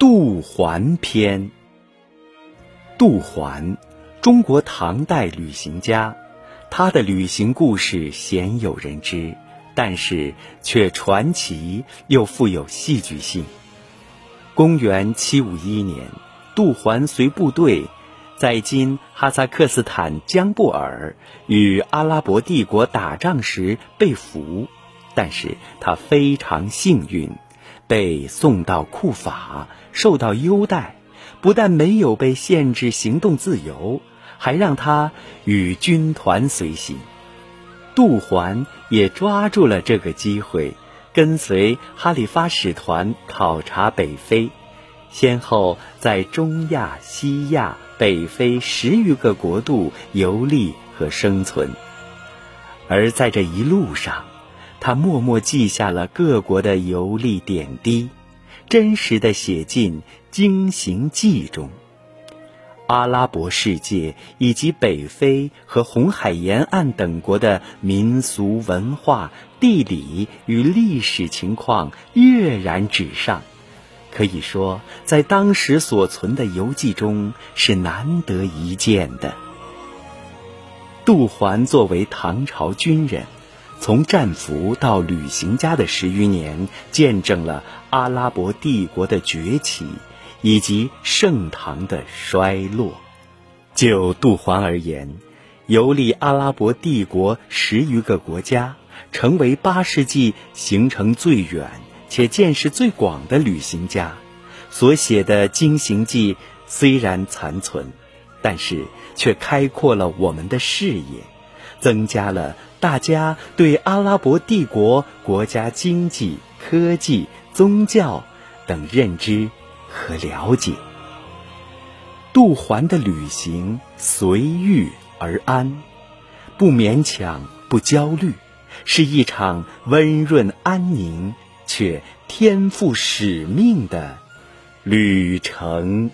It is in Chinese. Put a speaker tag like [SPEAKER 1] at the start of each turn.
[SPEAKER 1] 杜环篇。杜环，中国唐代旅行家，他的旅行故事鲜有人知，但是却传奇又富有戏剧性。公元七五一年，杜环随部队。在今哈萨克斯坦江布尔与阿拉伯帝国打仗时被俘，但是他非常幸运，被送到库法，受到优待，不但没有被限制行动自由，还让他与军团随行。杜环也抓住了这个机会，跟随哈里发使团考察北非，先后在中亚、西亚。北非十余个国度游历和生存，而在这一路上，他默默记下了各国的游历点滴，真实的写进《经行记》中。阿拉伯世界以及北非和红海沿岸等国的民俗文化、地理与历史情况跃然纸上。可以说，在当时所存的游记中是难得一见的。杜环作为唐朝军人，从战俘到旅行家的十余年，见证了阿拉伯帝国的崛起以及盛唐的衰落。就杜环而言，游历阿拉伯帝国十余个国家，成为八世纪行程最远。且见识最广的旅行家所写的《经行记》虽然残存，但是却开阔了我们的视野，增加了大家对阿拉伯帝国国家经济、科技、宗教等认知和了解。杜环的旅行随遇而安，不勉强，不焦虑，是一场温润安宁。却天赋使命的旅程。